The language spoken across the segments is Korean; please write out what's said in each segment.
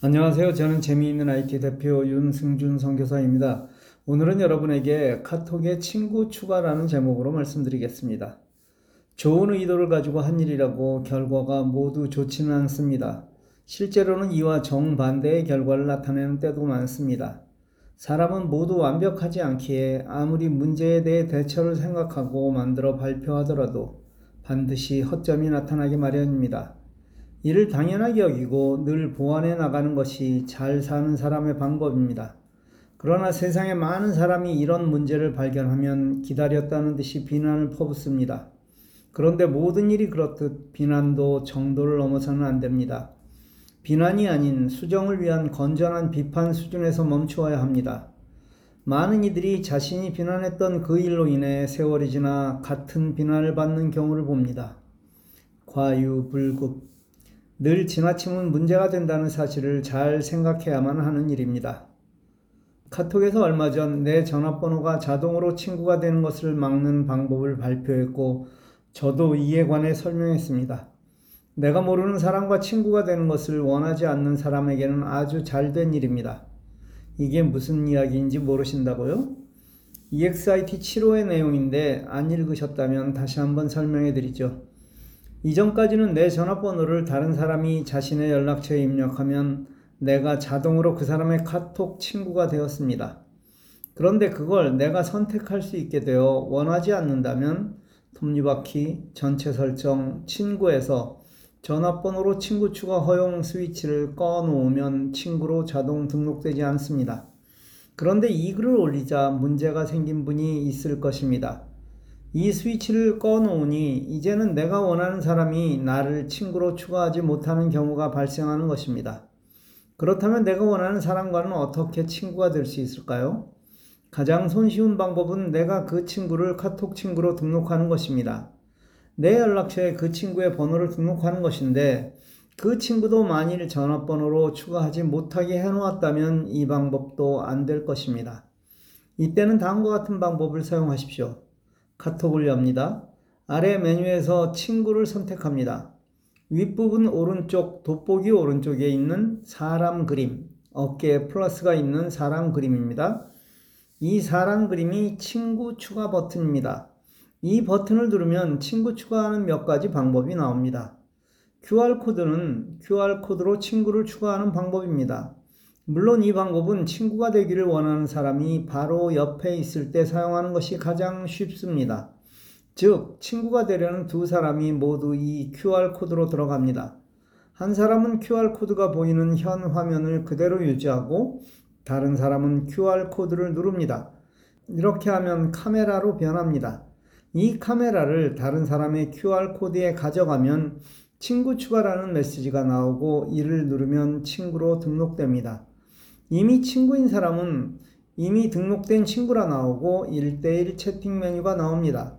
안녕하세요. 저는 재미있는 IT 대표 윤승준 선교사입니다. 오늘은 여러분에게 카톡에 친구 추가라는 제목으로 말씀드리겠습니다. 좋은 의도를 가지고 한 일이라고 결과가 모두 좋지는 않습니다. 실제로는 이와 정반대의 결과를 나타내는 때도 많습니다. 사람은 모두 완벽하지 않기에 아무리 문제에 대해 대처를 생각하고 만들어 발표하더라도 반드시 허점이 나타나기 마련입니다. 이를 당연하게 여기고 늘 보완해 나가는 것이 잘 사는 사람의 방법입니다. 그러나 세상에 많은 사람이 이런 문제를 발견하면 기다렸다는 듯이 비난을 퍼붓습니다. 그런데 모든 일이 그렇듯 비난도 정도를 넘어서는 안 됩니다. 비난이 아닌 수정을 위한 건전한 비판 수준에서 멈추어야 합니다. 많은 이들이 자신이 비난했던 그 일로 인해 세월이 지나 같은 비난을 받는 경우를 봅니다. 과유불급. 늘 지나치면 문제가 된다는 사실을 잘 생각해야만 하는 일입니다. 카톡에서 얼마 전 내 전화번호가 자동으로 친구가 되는 것을 막는 방법을 발표했고, 저도 이에 관해 설명했습니다. 내가 모르는 사람과 친구가 되는 것을 원하지 않는 사람에게는 아주 잘 된 일입니다. 이게 무슨 이야기인지 모르신다고요? EXIT 7호의 내용인데 안 읽으셨다면 다시 한번 설명해 드리죠. 이전까지는 내 전화번호를 다른 사람이 자신의 연락처에 입력하면 내가 자동으로 그 사람의 카톡 친구가 되었습니다. 그런데 그걸 내가 선택할 수 있게 되어 원하지 않는다면 톱니바퀴, 전체 설정, 친구에서 전화번호로 친구 추가 허용 스위치를 꺼 놓으면 친구로 자동 등록되지 않습니다. 그런데 이 글을 올리자 문제가 생긴 분이 있을 것입니다. 이 스위치를 꺼 놓으니 이제는 내가 원하는 사람이 나를 친구로 추가하지 못하는 경우가 발생하는 것입니다. 그렇다면 내가 원하는 사람과는 어떻게 친구가 될 수 있을까요? 가장 손쉬운 방법은 내가 그 친구를 카톡 친구로 등록하는 것입니다. 내 연락처에 그 친구의 번호를 등록하는 것인데 그 친구도 만일 전화번호로 추가하지 못하게 해놓았다면 이 방법도 안 될 것입니다. 이때는 다음과 같은 방법을 사용하십시오. 카톡을 엽니다. 아래 메뉴에서 친구를 선택합니다. 윗부분 오른쪽 돋보기 오른쪽에 있는 사람 그림, 어깨에 플러스가 있는 사람 그림입니다. 이 사람 그림이 친구 추가 버튼입니다. 이 버튼을 누르면 친구 추가하는 몇 가지 방법이 나옵니다. QR코드는 QR코드로 친구를 추가하는 방법입니다. 물론 이 방법은 친구가 되기를 원하는 사람이 바로 옆에 있을 때 사용하는 것이 가장 쉽습니다. 즉, 친구가 되려는 두 사람이 모두 이 QR코드로 들어갑니다. 한 사람은 QR코드가 보이는 현 화면을 그대로 유지하고 다른 사람은 QR코드를 누릅니다. 이렇게 하면 카메라로 변합니다. 이 카메라를 다른 사람의 QR코드에 가져가면 친구 추가라는 메시지가 나오고 이를 누르면 친구로 등록됩니다. 이미 친구인 사람은 이미 등록된 친구라 나오고 1대1 채팅 메뉴가 나옵니다.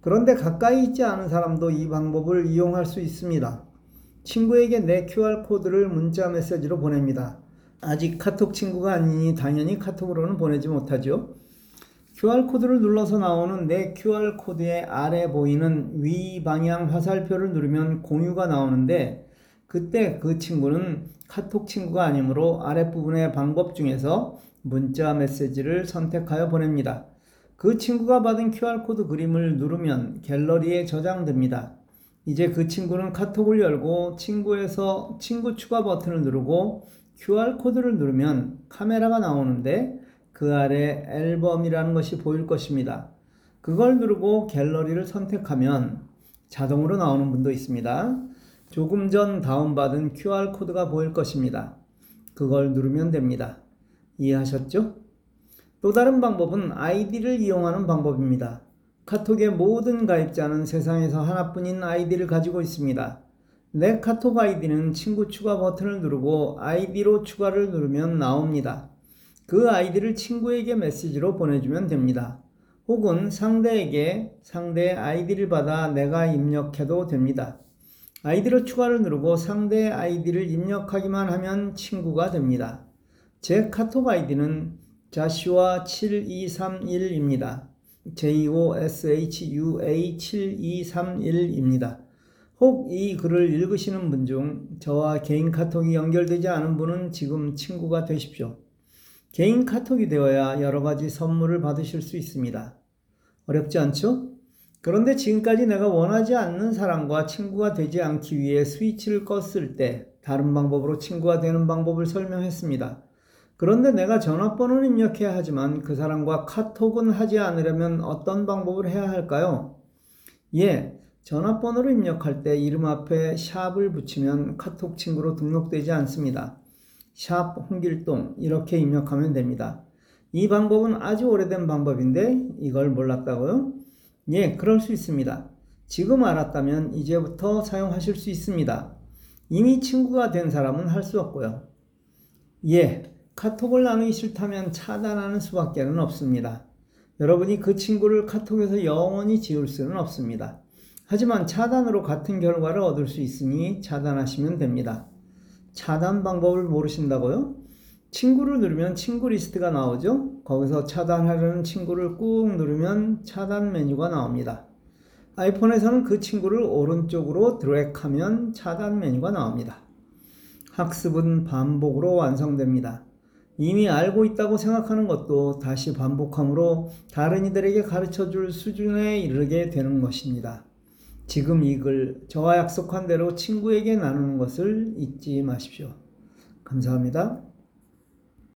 그런데 가까이 있지 않은 사람도 이 방법을 이용할 수 있습니다. 친구에게 내 QR코드를 문자 메시지로 보냅니다. 아직 카톡 친구가 아니니 당연히 카톡으로는 보내지 못하죠. QR코드를 눌러서 나오는 내 QR코드의 아래 보이는 위 방향 화살표를 누르면 공유가 나오는데 그때 그 친구는 카톡 친구가 아니므로 아랫부분의 방법 중에서 문자 메시지를 선택하여 보냅니다. 그 친구가 받은 QR코드 그림을 누르면 갤러리에 저장됩니다. 이제 그 친구는 카톡을 열고 친구에서 친구 추가 버튼을 누르고 QR코드를 누르면 카메라가 나오는데 그 아래 앨범이라는 것이 보일 것입니다. 그걸 누르고 갤러리를 선택하면 자동으로 나오는 분도 있습니다. 조금 전 다운받은 QR코드가 보일 것입니다. 그걸 누르면 됩니다. 이해하셨죠? 또 다른 방법은 아이디를 이용하는 방법입니다. 카톡의 모든 가입자는 세상에서 하나뿐인 아이디를 가지고 있습니다. 내 카톡 아이디는 친구 추가 버튼을 누르고 아이디로 추가를 누르면 나옵니다. 그 아이디를 친구에게 메시지로 보내주면 됩니다. 혹은 상대에게 상대의 아이디를 받아 내가 입력해도 됩니다. 아이디로 추가를 누르고 상대의 아이디를 입력하기만 하면 친구가 됩니다. 제 카톡 아이디는 조슈아7231입니다. joshua7231입니다. 혹 이 글을 읽으시는 분 중 저와 개인 카톡이 연결되지 않은 분은 지금 친구가 되십시오. 개인 카톡이 되어야 여러 가지 선물을 받으실 수 있습니다. 어렵지 않죠? 그런데 지금까지 내가 원하지 않는 사람과 친구가 되지 않기 위해 스위치를 껐을 때 다른 방법으로 친구가 되는 방법을 설명했습니다. 그런데 내가 전화번호를 입력해야 하지만 그 사람과 카톡은 하지 않으려면 어떤 방법을 해야 할까요? 예, 전화번호를 입력할 때 이름 앞에 샵을 붙이면 카톡 친구로 등록되지 않습니다. 샵 홍길동 이렇게 입력하면 됩니다. 이 방법은 아주 오래된 방법인데 이걸 몰랐다고요? 예, 그럴 수 있습니다. 지금 알았다면 이제부터 사용하실 수 있습니다. 이미 친구가 된 사람은 할 수 없고요. 예, 카톡을 나누기 싫다면 차단하는 수밖에는 없습니다. 여러분이 그 친구를 카톡에서 영원히 지울 수는 없습니다. 하지만 차단으로 같은 결과를 얻을 수 있으니 차단하시면 됩니다. 차단 방법을 모르신다고요? 친구를 누르면 친구 리스트가 나오죠? 거기서 차단하려는 친구를 꾹 누르면 차단 메뉴가 나옵니다. 아이폰에서는 그 친구를 오른쪽으로 드래그하면 차단 메뉴가 나옵니다. 학습은 반복으로 완성됩니다. 이미 알고 있다고 생각하는 것도 다시 반복함으로 다른 이들에게 가르쳐 줄 수준에 이르게 되는 것입니다. 지금 이 글 저와 약속한 대로 친구에게 나누는 것을 잊지 마십시오. 감사합니다.